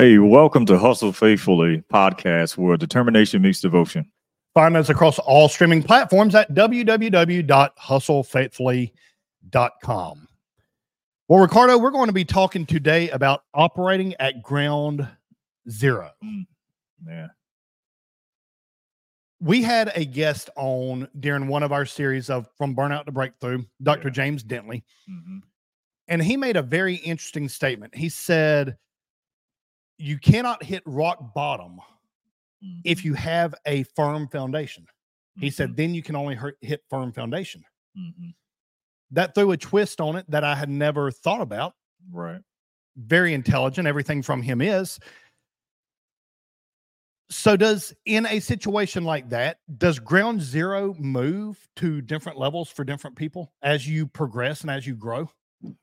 Hey, welcome to Hustle Faithfully podcast where determination meets devotion. Find us across all streaming platforms at www.hustlefaithfully.com. Well, Ricardo, we're going to be talking today about operating at ground zero. Yeah. We had a guest on during one of our series of From Burnout to Breakthrough, Dr. Yeah. James Dentley, Mhm. and he made a very interesting statement. He said, You cannot hit rock bottom if Mhm. you have a firm foundation. He said, Mhm. Then you can only hurt, hit firm foundation. Mhm. That threw a twist on it that I had never thought about. Right. Very intelligent. Everything from him is. So, does in a situation like that, does ground zero move to different levels for different people as you progress and as you grow?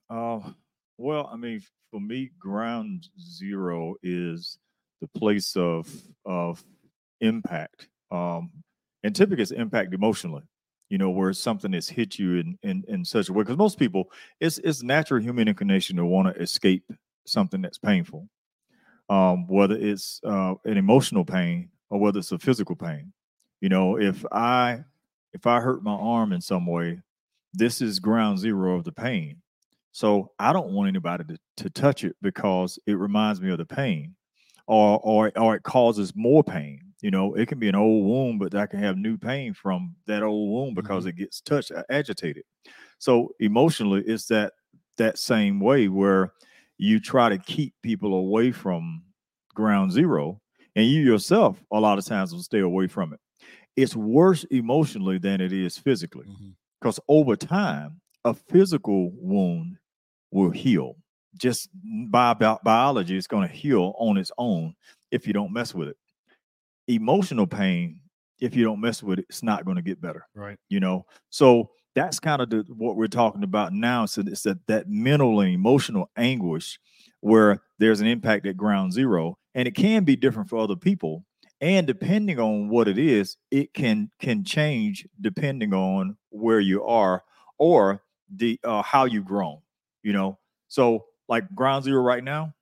Uh, well, I mean, for me, ground zero is the place of of impact. Um, and typically it's impact emotionally, you know, where something has hit you in in, in such a way. Because most people, it's it's natural human inclination to want to escape something that's painful. Um, whether it's uh, an emotional pain or whether it's a physical pain. You know, if I if I hurt my arm in some way, this is ground zero of the pain. So I don't want anybody to, to touch it because it reminds me of the pain, or or or it causes more pain. You know, it can be an old wound, but I can have new pain from that old wound because mm-hmm. it gets touched, agitated. So emotionally, it's that that same way where you try to keep people away from ground zero, and you yourself a lot of times will stay away from it. It's worse emotionally than it is physically mm-hmm. because over time a physical wound will heal. Just by bi- biology it's going to heal on its own if you don't mess with it. Emotional pain if you don't mess with it it's not going to get better Right. you know? So that's kind of the, what we're talking about now. So it's that, that mental and emotional anguish where there's an impact at ground zero and it can be different for other people and depending on what it is it can can change depending on where you are or the uh, how you've grown you know so like ground zero right now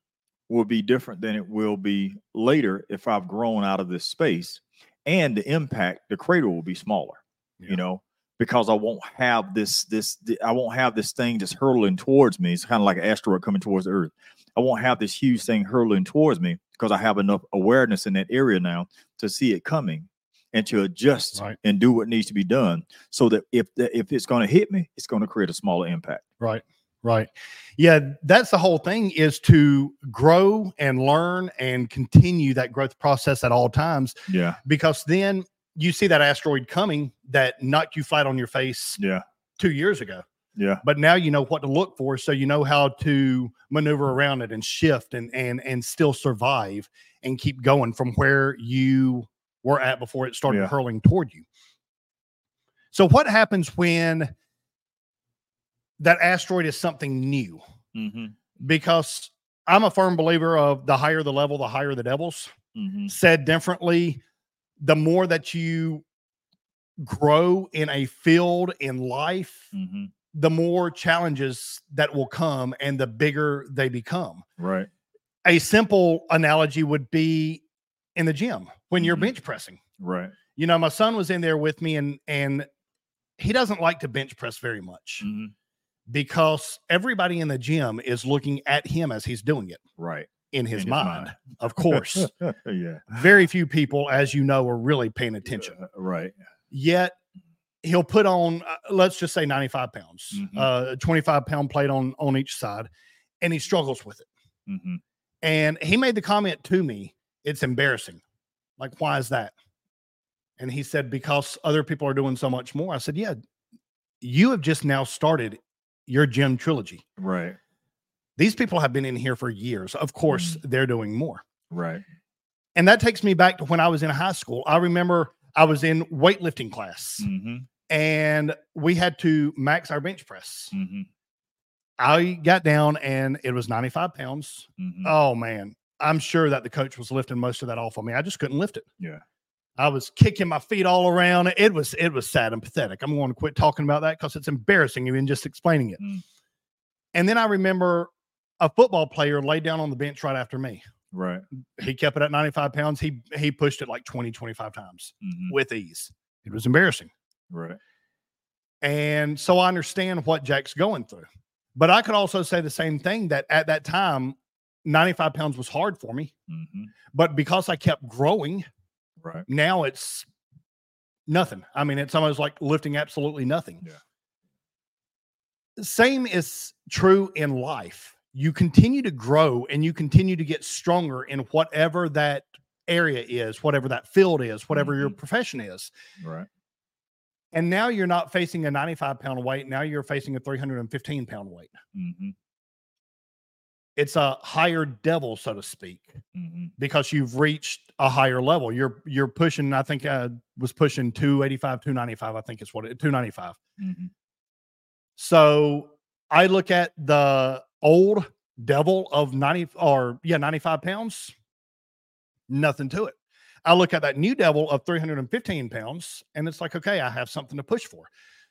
will be different than it will be later if i've grown out of this space and the impact the crater will be smaller Yeah. you know because i won't have this this i won't have this thing just hurtling towards me it's kind of like an asteroid coming towards the earth i won't have this huge thing hurtling towards me because i have enough awareness in that area now to see it coming and to adjust Right. and do what needs to be done so that if if it's going to hit me it's going to create a smaller impact Right. Right. Yeah, that's the whole thing is to grow and learn and continue that growth process at all times yeah because then you see that asteroid coming that knocked you flat on your face yeah 2 years ago. yeah But now you know what to look for so you know how to maneuver around it and shift and and and still survive and keep going from where you were at before it started Yeah. hurling toward you. So what happens when that asteroid is something new? mm-hmm. because I'm a firm believer of the higher the level, the higher the devils. Mm-hmm. Said differently, the more that you grow in a field in life, Mm-hmm. the more challenges that will come and the bigger they become. right A simple analogy would be in the gym when you're Mhm. bench pressing. right You know, my son was in there with me and and he doesn't like to bench press very much mm-hmm. Because everybody in the gym is looking at him as he's doing it right in his, In mind. Of course. yeah very few people, as you know, are really paying attention. Uh, right Yet he'll put on, uh, let's just say 95 pounds, Mhm. uh, 25 pound plate on on each side, and he struggles with it. mm-hmm. And he made the comment to me, "It's embarrassing." Like, why is that? And he said, "Because other people are doing so much more." I said, "Yeah, you have just now started your gym trilogy. right These people have been in here for years. Of course, Mm. they're doing more." right And that takes me back to when I was in high school. I remember I was in weightlifting class mm-hmm. and we had to max our bench press. Mm-hmm. I got down and it was 95 pounds. Mm-hmm. Oh man, I'm sure that the coach was lifting most of that off of me. I just couldn't lift it. Yeah. I was kicking my feet all around. It was it was sad and pathetic. I'm going to quit talking about that because it's embarrassing even just explaining it. Mm. And then I remember a football player laid down on the bench right after me. Right. He kept it at 95 pounds. He he pushed it like 20, 25 times mhm, with ease. It was embarrassing. Right. And so I understand what Jack's going through. But I could also say the same thing that at that time, 95 pounds was hard for me. hmm But because I kept growing, Right. now it's nothing. I mean, it's almost like lifting absolutely nothing. Yeah. Same is true in life. You continue to grow and you continue to get stronger in whatever that area is, whatever that field is, whatever your Mhm. profession is. Right. And now you're not facing a 95 pound weight. Now you're facing a 315 pound weight. hmm It's a higher devil, so to speak, hmm because you've reached a higher level. You're you're pushing. I think I was pushing 285, 295. I think it's what it 295. hmm So I look at the old devil of 90 or yeah, 95 pounds, nothing to it. I look at that new devil of 315 pounds and it's like, okay, I have something to push for.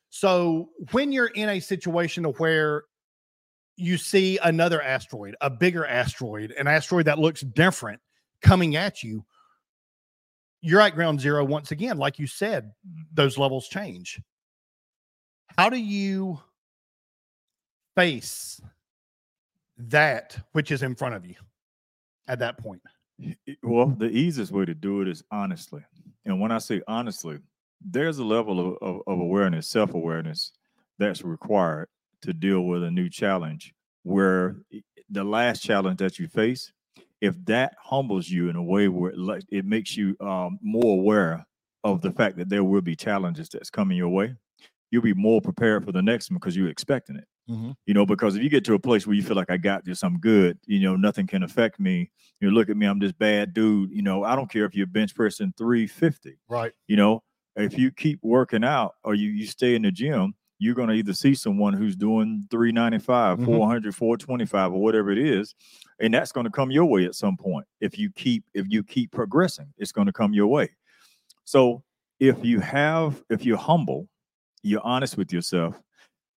So when you're in a situation to where you see another asteroid, a bigger asteroid, an asteroid that looks different coming at you, you're at ground zero once again. Like you said, those levels change. How do you face that which is in front of you at that point? Well, the easiest way to do it is honestly. And when I say honestly, there's a level of, of, of awareness, self awareness that's required to deal with a new challenge where the last challenge that you face, if that humbles you in a way where it, it makes you um, more aware of the fact that there will be challenges that's coming your way, you'll be more prepared for the next one because you're expecting it you know because if you get to a place where you feel like i got this i'm good you know nothing can affect me you look at me i'm this bad dude you know i don't care if you're bench pressing 350 Right. you know if you keep working out or you you stay in the gym you're going to either see someone who's doing 395 Mhm. 400 425 or whatever it is and that's going to come your way at some point if you keep if you keep progressing it's going to come your way so if you have if you're humble you're honest with yourself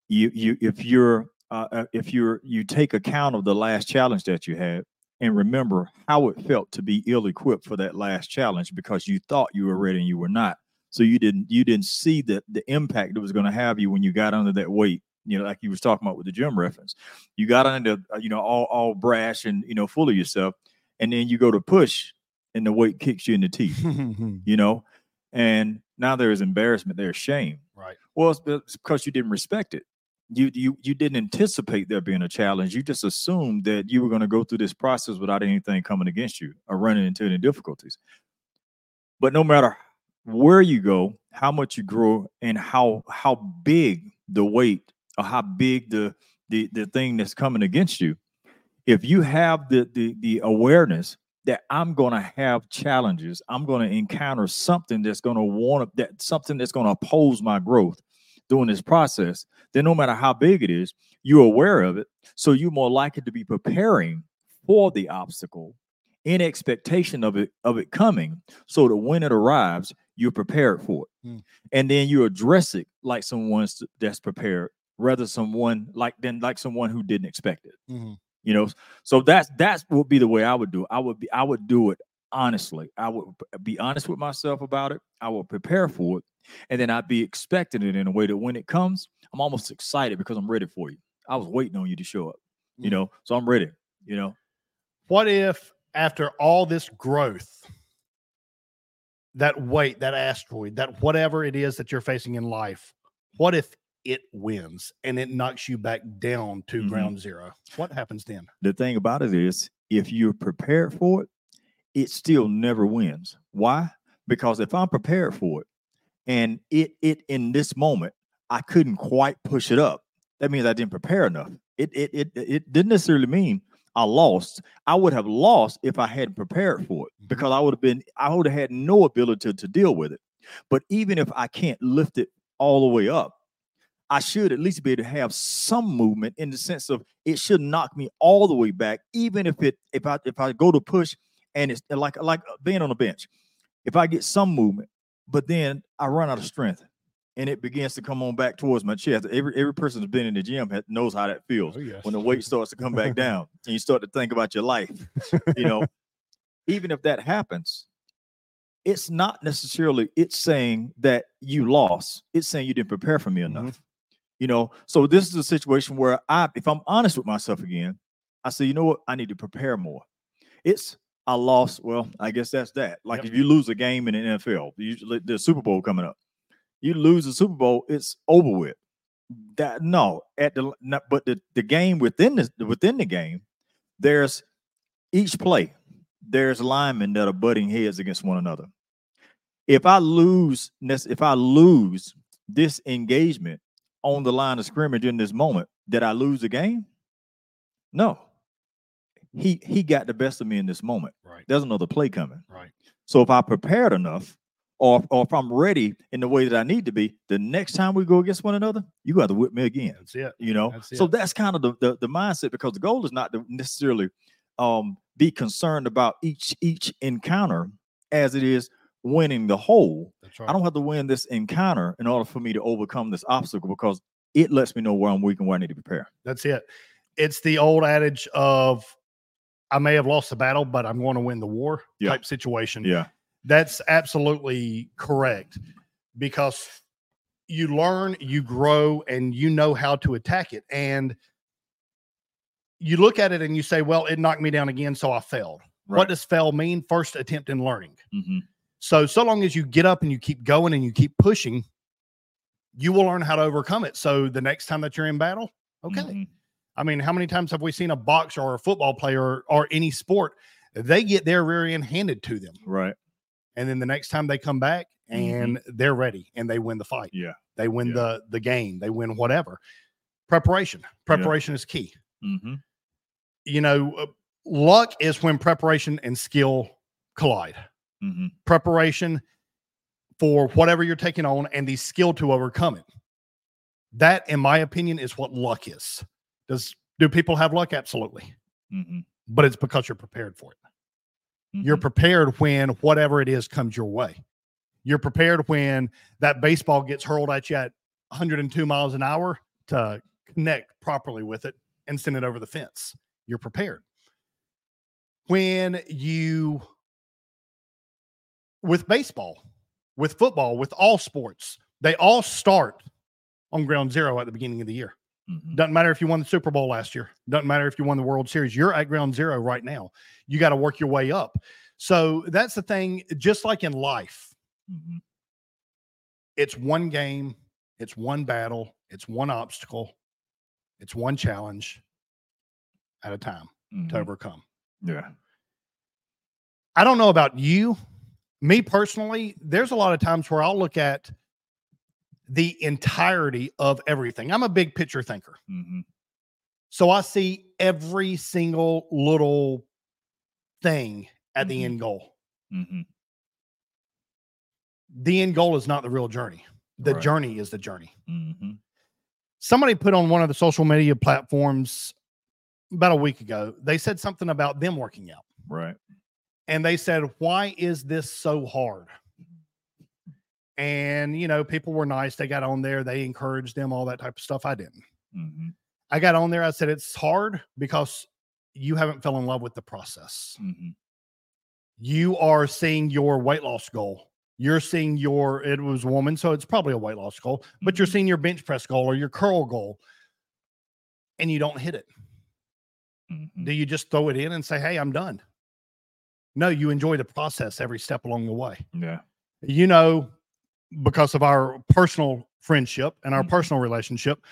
you you if you're uh, uh, if you're you take account of the last challenge that you had and remember how it felt to be ill-equipped for that last challenge because you thought you were ready and you were not so you didn't you didn't see the the impact it was going to have you when you got under that weight you know like you was talking about with the gym reference you got under uh, you know all all brash and you know full of yourself and then you go to push and the weight kicks you in the teeth you know and now there's embarrassment there's shame right. well, it's, it's because you didn't respect it. You you you didn't anticipate there being a challenge. You just assumed that you were going to go through this process without anything coming against you or running into any difficulties. But no matter where you go, how much you grow, and how how big the weight or how big the the the thing that's coming against you, if you have the the the awareness that I'm going to have challenges, I'm going to encounter something that's going to want that something that's going to oppose my growth during this process, then no matter how big it is, you're aware of it. So you're more likely to be preparing for the obstacle in expectation of it of it coming, so that when it arrives, you're prepared for it. Hmm. And then you address it like someone that's prepared, rather someone like than like someone who didn't expect it Mhm. you know so that's that's would be the way i would do it i would be i would do it honestly i would be honest with myself about it i would prepare for it and then i'd be expecting it in a way that when it comes i'm almost excited because i'm ready for you i was waiting on you to show up you Mm. know so i'm ready you know What if after all this growth, that weight, that asteroid, that whatever it is that you're facing in life, what if it wins and it knocks you back down to Mhm. ground zero? What happens then? the thing about it is if you're prepared for it it still never wins why because if i'm prepared for it and it it in this moment i couldn't quite push it up that means i didn't prepare enough it it it, it didn't necessarily mean i lost i would have lost if i hadn't prepared for it Mhm. because i would have been i would have had no ability to, to deal with it but even if i can't lift it all the way up I should at least be able to have some movement in the sense of it should knock me all the way back, even if it if I if I go to push and it's like like uh, being on a bench. If I get some movement, but then I run out of strength and it begins to come on back towards my chest. Every every person that's been in the gym has, knows how that feels yes. when the weight starts to come back down and you start to think about your life. You know, even if that happens, it's not necessarily it's saying that you lost. It's saying you didn't prepare for me Mhm. enough. You know, so this is a situation where I, if I'm honest with myself again, I say, you know what, I need to prepare more. It's I lost. Well, I guess that's that. Like Yep. if you lose a game in the NFL, usually the Super Bowl coming up, you lose the Super Bowl, it's over with. That no, at the not, but the the game within the within the game, there's each play, there's linemen that are butting heads against one another. If I lose, nec- if I lose this engagement on the line of scrimmage in this moment, did I lose the game? No. He he got the best of me in this moment. Right. There's another play coming. Right. So if I prepared enough, or or if I'm ready in the way that I need to be, the next time we go against one another, you got to whip me again That's it. you know That's so that's kind of the, the the mindset because the goal is not to necessarily um be concerned about each each encounter as it is winning the whole That's right. i don't have to win this encounter in order for me to overcome this obstacle because it lets me know where i'm weak and where i need to prepare That's it. It's the old adage of I may have lost the battle, but I'm going to win the war Yeah. type situation. yeah That's absolutely correct because you learn, you grow, and you know how to attack it. And you look at it and you say, well, it knocked me down again, so I failed. right What does fail mean? First attempt in learning. Mhm. So, so long as you get up and you keep going and you keep pushing, you will learn how to overcome it. So, the next time that you're in battle, okay. Mhm. I mean, how many times have we seen a boxer or a football player or, or any sport? They get their rear end handed to them. right And then the next time they come back and they're ready and they win the fight. yeah They win Yeah. the the game. They win whatever. Preparation. Preparation is key. hmm You know, uh, luck is when preparation and skill collide. hmm Preparation for whatever you're taking on and the skill to overcome it. That, in my opinion, is what luck is. Does do people have luck? Absolutely. hmm But it's because you're prepared for it. You're Mm-hmm. prepared when whatever it is comes your way. You're prepared when that baseball gets hurled at you at 102 miles an hour to connect properly with it and send it over the fence. You're prepared. When you, with baseball, with football, with all sports, they all start on ground zero at the beginning of the year. Mhm. Doesn't matter if you won the Super Bowl last year. Doesn't matter if you won the World Series. You're at ground zero right now. You got to work your way up. So that's the thing. Just like in life, Mhm. it's one game, it's one battle, it's one obstacle, it's one challenge at a time to Mhm. overcome. yeah I don't know about you. Me personally, there's a lot of times where I'll look at the entirety of everything. I'm a big picture thinker. hmm So I see every single little thing at the Mhm. end goal. hmm The end goal is not the real journey. The Right. journey is the journey. hmm Somebody put on one of the social media platforms about a week ago, they said something about them working out. right And they said, Why is this so hard? And, you know, people were nice. They got on there, they encouraged them, all that type of stuff. I didn't. hmm I got on there. I said, It's hard because you haven't fell in love with the process. hmm you are seeing your weight loss goal. You're seeing your, it was woman, so it's probably a weight loss goal, but you're Mhm. seeing your bench press goal or your curl goal and you don't hit it. Do you just throw it in and say, Hey, I'm done? No, you enjoy the process every step along the way. yeah You know, because of our personal friendship and our Mhm. personal relationship,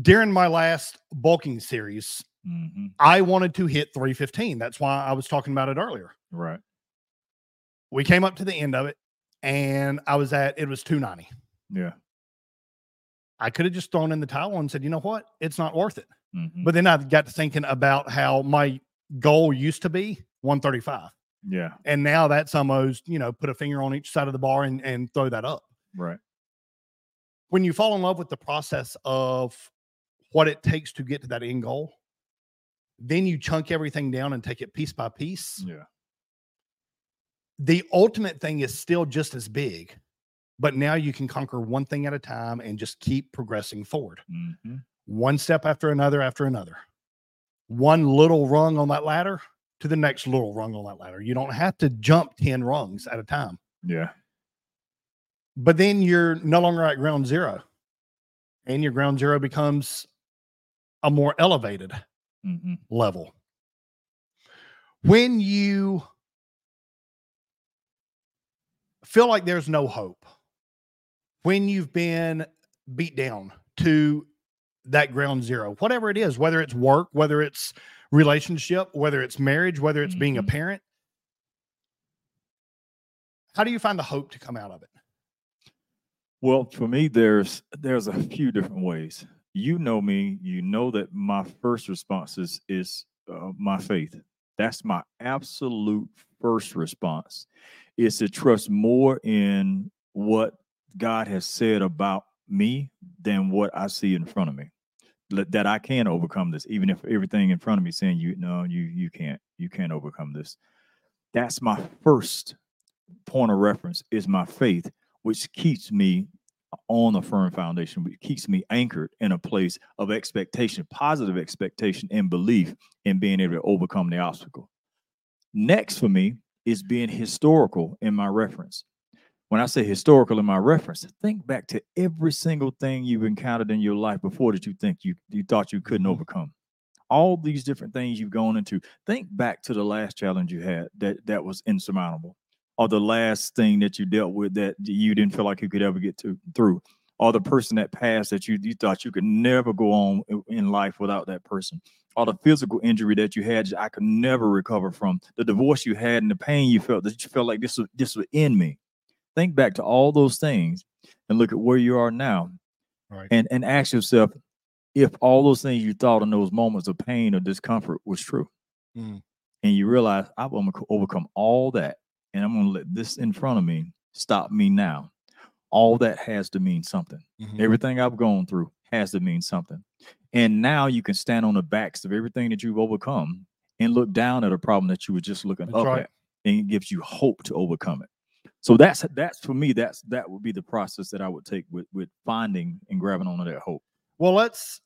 during my last bulking series, hmm I wanted to hit 315. That's why I was talking about it earlier. right we came up to the end of it and I was at it was 290. yeah I could have just thrown in the towel and said, you know what? It's not worth it. hmm But then I got to thinking about how my goal used to be 135. Yeah And now that's almost, you know, put a finger on each side of the bar and, and throw that up. right When you fall in love with the process of what it takes to get to that end goal, then you chunk everything down and take it piece by piece. yeah the ultimate thing is still just as big, but now you can conquer one thing at a time and just keep progressing forward, hmm one step after another after another. One little rung on that ladder to the next little rung on that ladder. You don't have to jump 10 rungs at a time. Yeah. But then you're no longer at ground zero. And your ground zero becomes a more elevated hmm level. When you feel like there's no hope, when you've been beat down to that ground zero, whatever it is, whether it's work, whether it's relationship, whether it's marriage, whether it's being a Mhm. parent, how do you find the hope to come out of it? Well, for me, there's there's a few different ways. You know me. You know that my first response is is uh, my faith. That's my absolute first response. Is to trust more in what God has said about me than what I see in front of me. That I can overcome this, even if everything in front of me saying you no, you you can't, you can't overcome this. That's my first point of reference is my faith which keeps me on a firm foundation, which keeps me anchored in a place of expectation, positive expectation and belief in being able to overcome the obstacle. Next for me is being historical in my reference. When I say historical in my reference, think back to every single thing you've encountered in your life before that you think you you thought you couldn't Mhm. overcome. All these different things you've gone into. Think back to the last challenge you had that that was insurmountable or the last thing that you dealt with that you didn't feel like you could ever get to through or the person that passed that you, you thought you could never go on in life without that person or the physical injury that you had that i could never recover from the divorce you had and the pain you felt that you felt like this was this was in me think back to all those things and look at where you are now Right. and and ask yourself if all those things you thought in those moments of pain or discomfort was true Mm. and you realize i'm going to overcome all that and i'm going to let this in front of me stop me now all that has to mean something Mhm. everything i've gone through has to mean something and now you can stand on the backs of everything that you've overcome and look down at a problem that you were just looking That's up right. at and it gives you hope to overcome it so that's that's for me that's that would be the process that i would take with with finding and grabbing onto that hope Well, let's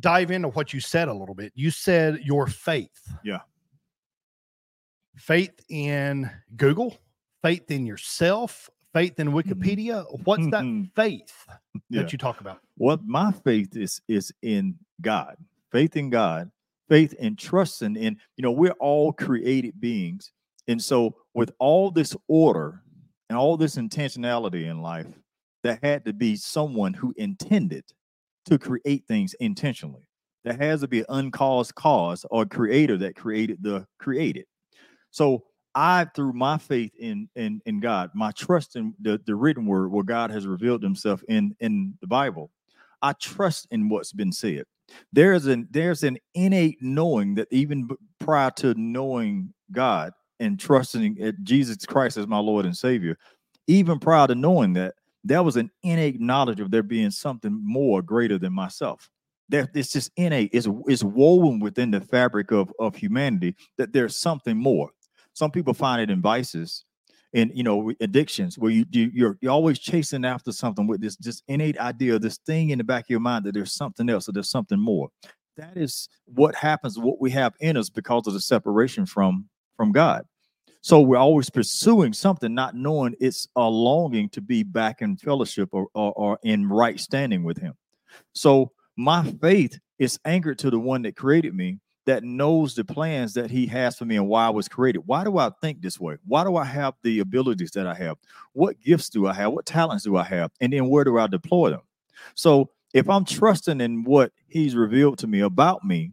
dive into what you said a little bit. You said your faith. Yeah. Faith in Google, faith in yourself, faith in Wikipedia. What's that Mhm. faith Yeah. that you talk about? Well, my faith is is in God. Faith in God. Faith and trusting in, you know, we're all created beings. And so with all this order and all this intentionality in life, there had to be someone who intended to create things intentionally. There has to be an uncaused cause or creator that created the created. So I, through my faith in in in God, my trust in the, the written word where God has revealed himself in in the Bible, I trust in what's been said. There's an there's an innate knowing that even prior to knowing God and trusting in Jesus Christ as my Lord and Savior, even prior to knowing that, that was an innate knowledge of there being something more greater than myself. That it's just innate, it's, it's woven within the fabric of, of humanity that there's something more. Some people find it in vices and you know addictions where you, you you're you're always chasing after something with this this innate idea this thing in the back of your mind that there's something else or there's something more that is what happens what we have in us because of the separation from from god so we're always pursuing something not knowing it's a longing to be back in fellowship or, or, or in right standing with him so my faith is anchored to the one that created me that knows the plans that he has for me and why I was created. Why do I think this way? Why do I have the abilities that I have? What gifts do I have? What talents do I have? And then where do I deploy them? So if I'm trusting in what he's revealed to me about me,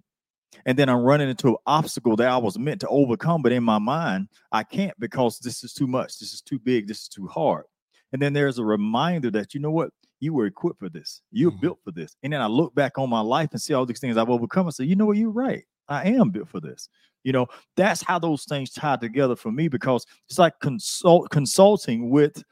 and then I'm running into an obstacle that I was meant to overcome, but in my mind, I can't because this is too much. This is too big. This is too hard. And then there's a reminder that, you know what? You were equipped for this. You're Mhm. built for this. And then I look back on my life and see all these things I've overcome and say, you know what? You're right. I am built for this. You know, that's how those things tie together for me because it's like consult consulting with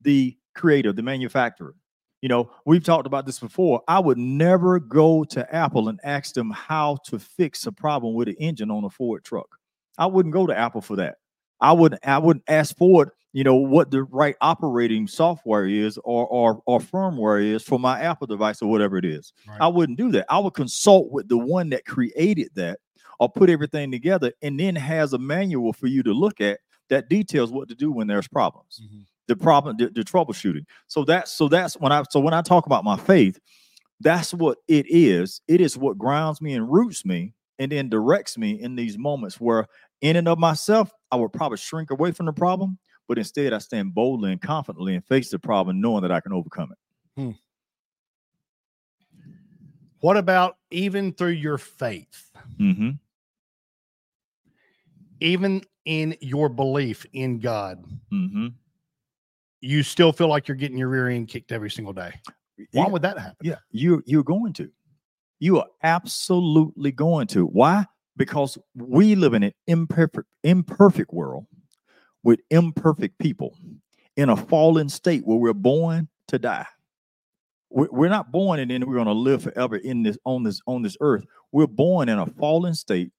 the creator, the manufacturer. You know, we've talked about this before. I would never go to Apple and ask them how to fix a problem with an engine on a Ford truck. I wouldn't go to Apple for that. I would I wouldn't ask Ford, you know, what the right operating software is or or, or firmware is for my Apple device or whatever it is. Right. I wouldn't do that. I would consult with the one that created that or put everything together and then has a manual for you to look at that details what to do when there's problems mm-hmm. The problem the, the troubleshooting. So that's so that's when i so when i talk about my faith that's what it is. It is what grounds me and roots me and then directs me in these moments where in and of myself i would probably shrink away from the problem but instead i stand boldly and confidently and face the problem knowing that i can overcome it. What about even through your faith, hmm even in your belief in God, hmm you still feel like you're getting your rear end kicked every single day? Why yeah, would that happen? yeah you you're going to. You are absolutely going to. Why? Because we live in an imperfect imperfect world with imperfect people in a fallen state where we're born to die. We're, we're not born and then we're going to live forever in this on this on this earth. We're born in a fallen state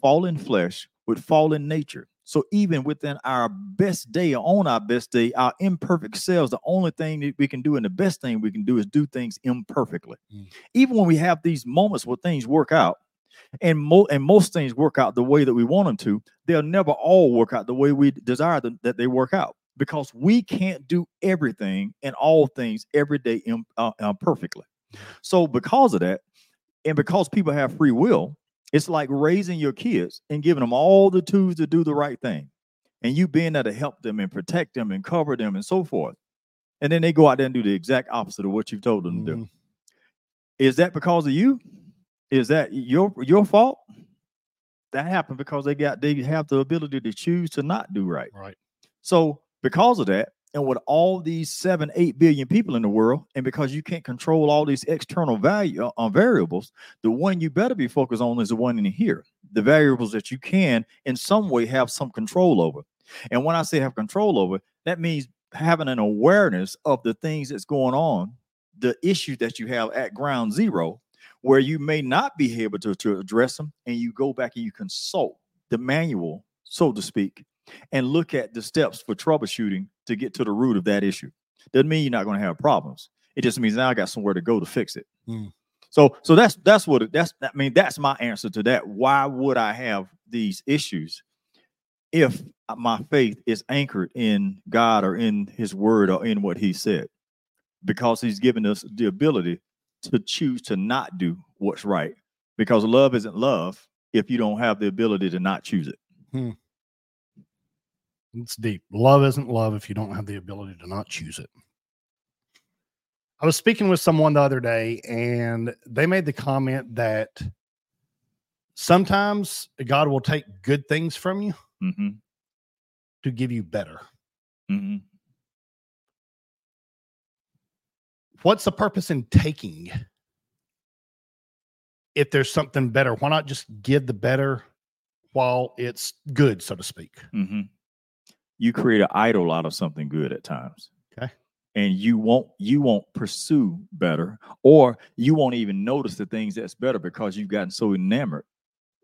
fallen flesh with fallen nature so even within our best day or on our best day our imperfect selves the only thing that we can do and the best thing we can do is do things imperfectly Mm. even when we have these moments where things work out and mo- and most things work out the way that we want them to they'll never all work out the way we desire them, that they work out because we can't do everything and all things every day im- uh, uh, perfectly so because of that and because people have free will it's like raising your kids and giving them all the tools to do the right thing and you being there to help them and protect them and cover them and so forth and then they go out there and do the exact opposite of what you've told them to do Mhm. is that because of you? Is that your your fault? That happened because they got they have the ability to choose to not do right. Right. So because of that, and with all these seven, eight billion people in the world, and because you can't control all these external value uh, variables, the one you better be focused on is the one in here. The variables that you can in some way have some control over. And when I say have control over, that means having an awareness of the things that's going on, the issues that you have at ground zero, where you may not be able to, to address them, and you go back and you consult the manual, so to speak, and look at the steps for troubleshooting to get to the root of that issue. Doesn't mean you're not going to have problems. It just means now I got somewhere to go to fix it. Hmm. So, so that's that's what it, that's. I mean, that's my answer to that. Why would I have these issues if my faith is anchored in God or in His Word or in what He said? Because He's given us the ability to choose to not do what's right. Because love isn't love if you don't have the ability to not choose it. It's deep. Love isn't love if you don't have the ability to not choose it. I was speaking with someone the other day, and they made the comment that sometimes God will take good things from you hmm to give you better. hmm What's the purpose in taking? If there's something better, why not just give the better while it's good, so to speak? hmm You create an idol out of something good at times. Okay. And you won't you won't pursue better, or you won't even notice the things that's better because you've gotten so enamored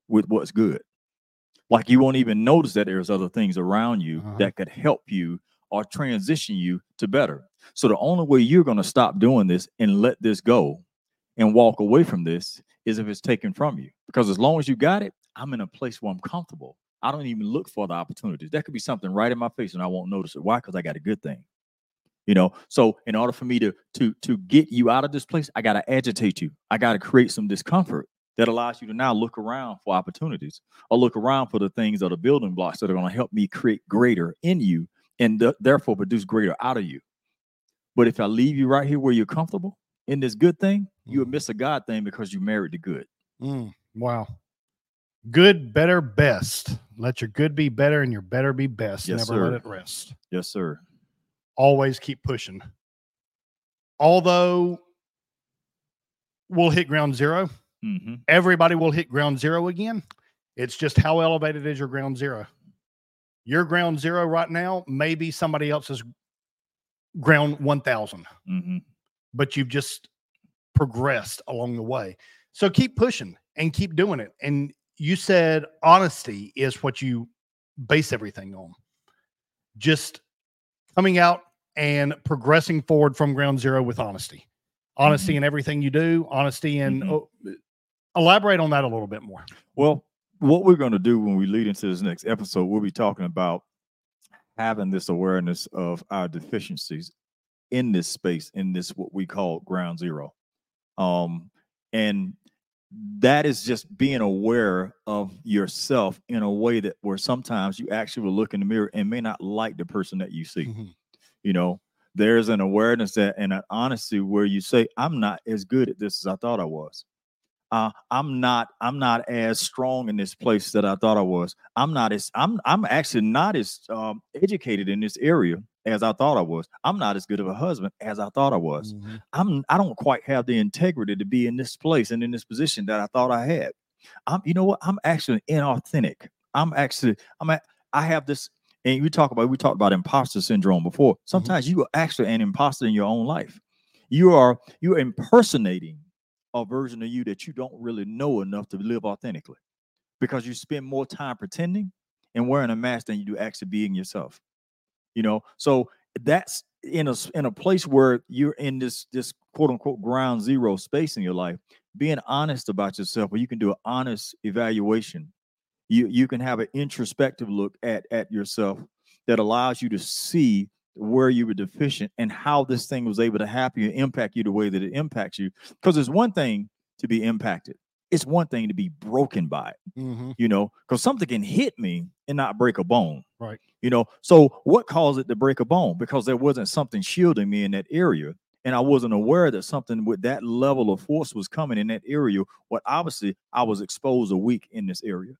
with what's good. Like you won't even notice that there's other things around you Uh-huh. that could help you or transition you to better. So the only way you're going to stop doing this and let this go and walk away from this is if it's taken from you. Because as long as you got it, I'm in a place where I'm comfortable. I don't even look for the opportunities. That could be something right in my face and I won't notice it. Why? Because I got a good thing. You know, so in order for me to to to get you out of this place, I gotta agitate you. I gotta create some discomfort that allows you to now look around for opportunities or look around for the things or the building blocks that are going to help me create greater in you and th- therefore produce greater out of you. But if I leave you right here where you're comfortable in this good thing, you would miss a God thing because you married the good. Mm, wow. Good, better, best. Let your good be better and your better be best. Yes, Never let sir. it rest. Yes, sir. Always keep pushing. Although we'll hit ground zero, hmm everybody will hit ground zero again. It's just how elevated is your ground zero? Your ground zero right now may be somebody else's ground 1000, hmm but you've just progressed along the way. So keep pushing and keep doing it. And you said honesty is what you base everything on. Just coming out and progressing forward from ground zero with honesty. Honesty in everything you do, honesty and Mhm. oh, elaborate on that a little bit more. Well, what we're going to do when we lead into this next episode, we'll be talking about having this awareness of our deficiencies in this space, in this what we call ground zero. Um, and that is just being aware of yourself in a way that where sometimes you actually will look in the mirror and may not like the person that you see. Mm-hmm. You know, there's an awareness that and an honesty where you say, I'm not as good at this as I thought I was. Uh, I'm not I'm not as strong in this place that I thought I was. I'm not as I'm I'm actually not as um, educated in this area as I thought I was. I'm not as good of a husband as I thought I was. Mm-hmm. I'm I don't quite have the integrity to be in this place and in this position that I thought I had. I'm you know what? I'm actually inauthentic. I'm actually I'm at, I have this and we talk about we talked about imposter syndrome before. Sometimes you are actually an imposter in your own life. You are you're impersonating a version of you that you don't really know enough to live authentically because you spend more time pretending and wearing a mask than you do actually being yourself you know? So that's in a in a place where you're in this this quote unquote ground zero space in your life being honest about yourself where you can do an honest evaluation. You you can have an introspective look at at yourself that allows you to see where you were deficient and how this thing was able to happen and impact you the way that it impacts you. Because it's one thing to be impacted it's one thing to be broken by it Mm-hmm. you know, because something can hit me and not break a bone. Right. You know, so what caused it to break a bone? Because there wasn't something shielding me in that area. And I wasn't aware that something with that level of force was coming in that area. What obviously I was exposed or weak in this area.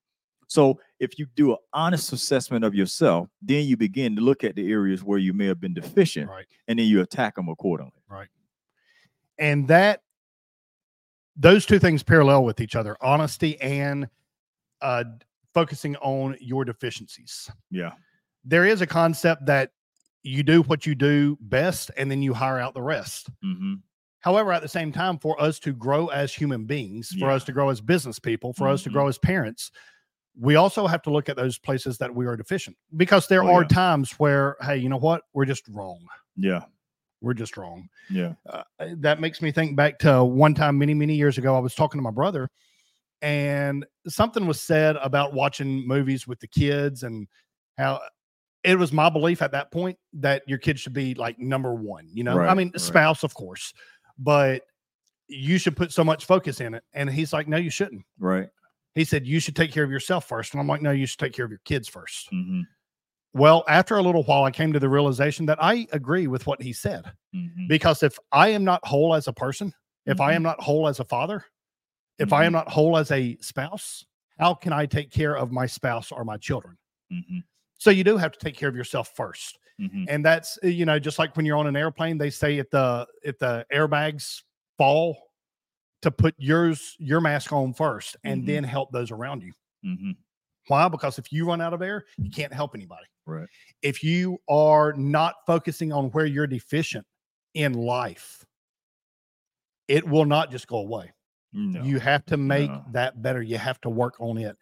So if you do an honest assessment of yourself, then you begin to look at the areas where you may have been deficient Right. and then you attack them accordingly. Right. And that those two things parallel with each other honesty and uh focusing on your deficiencies Yeah. there is a concept that you do what you do best and then you hire out the rest hmm however at the same time for us to grow as human beings for us to grow as business people for us to Mhm. grow as parents we also have to look at those places that we are deficient because there Oh, are yeah. times where hey you know what we're just wrong Yeah. We're just wrong Yeah. uh, that makes me think back to one time many many years ago i was talking to my brother and something was said about watching movies with the kids and how it was my belief at that point that your kid should be like number one you know i mean right. spouse of course but you should put so much focus in it and he's like no you shouldn't Right. he said you should take care of yourself first and i'm like no you should take care of your kids first hmm well after a little while i came to the realization that i agree with what he said. Hmm because if I am not whole as a person, if I am not whole as a father, if I am not whole as a spouse, how can I take care of my spouse or my children? hmm So you do have to take care of yourself first. hmm And that's uh, you know just like when you're on an airplane, they say if the if the airbags fall to put yours your mask on first and then help those around you. Why? Because if you run out of air, you can't help anybody. Right. If you are not focusing on where you're deficient in life, it will not just go away. No. You have to make No. that better. You have to work on it.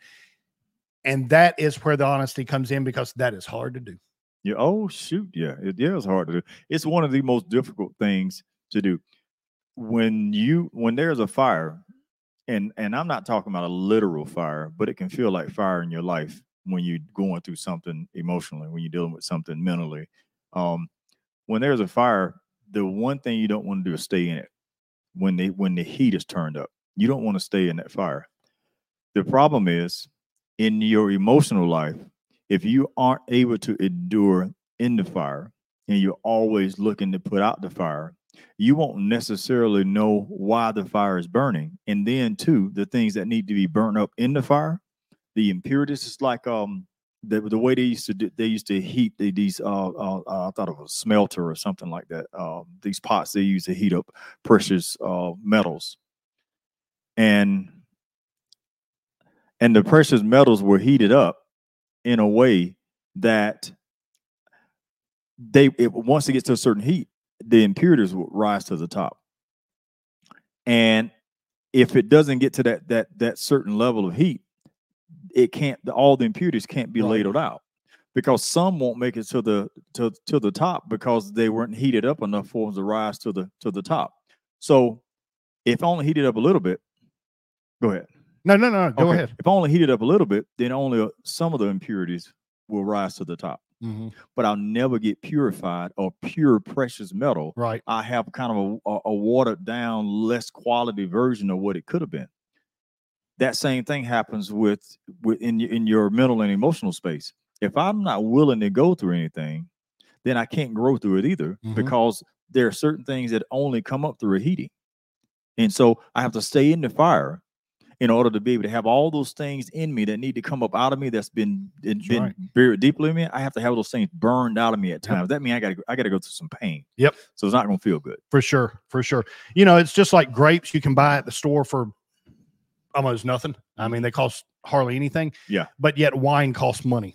And that is where the honesty comes in because that is hard to do. Yeah. Oh shoot. Yeah. It yeah, it's hard to do. It's one of the most difficult things to do. When you when there's a fire, and and I'm not talking about a literal fire, but it can feel like fire in your life when you're going through something emotionally, when you're dealing with something mentally. Um, when there's a fire, the one thing you don't want to do is stay in it. When they when the heat is turned up, you don't want to stay in that fire. The problem is in your emotional life, if you aren't able to endure in the fire and you're always looking to put out the fire, you won't necessarily know why the fire is burning. And then too, the things that need to be burnt up in the fire, the impurities like um the, the way they used to do, they used to heat the, these uh, uh, uh I thought it was smelter or something like that. Um, these pots they used to heat up precious uh metals. And and the precious metals were heated up in a way that they it, once it gets to a certain heat, the impurities will rise to the top. And if it doesn't get to that that that certain level of heat, it can't the- all the impurities can't be Right. ladled out because some won't make it to the to to the top because they weren't heated up enough for them to rise to the to the top. So if only heated up a little bit, go ahead. No, no, no. Go Okay, ahead. If only heat it up a little bit, then only uh, some of the impurities will rise to the top. Mhm. But I'll never get purified or pure precious metal. Right. I have kind of a, a, watered down, less quality version of what it could have been. That same thing happens with, with in in your mental and emotional space. If I'm not willing to go through anything, then I can't grow through it either Mhm. because there are certain things that only come up through a heating. And so I have to stay in the fire in order to be able to have all those things in me that need to come up out of me that's been That's been right. buried deeply in me. I have to have those things burned out of me at times. That means I got to I got to go through some pain. Yep. So it's not going to feel good. For sure. For sure. You know, it's just like grapes you can buy at the store for almost nothing. I mean, they cost hardly anything. Yeah. But yet wine costs money.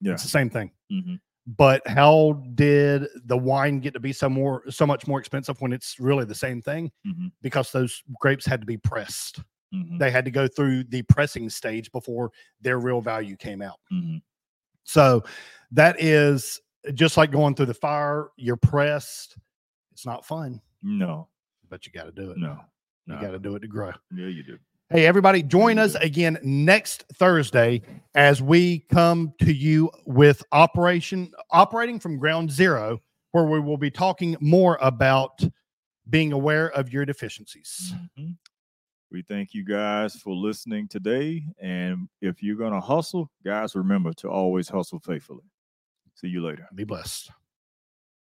Yeah. It's the same thing. hmm But how did the wine get to be so more so much more expensive when it's really the same thing? hmm Because those grapes had to be pressed. Hmm They had to go through the pressing stage before their real value came out. hmm So that is just like going through the fire, you're pressed. It's not fun, No, but you got to do it. no, You no. got to do it to grow. Yeah, you do. Hey, everybody, join us again next Thursday as we come to you with Operation Operating from Ground Zero, where we will be talking more about being aware of your deficiencies. Mhm. We thank you guys for listening today. And if you're going to hustle, guys, remember to always hustle faithfully. See you later. Be blessed.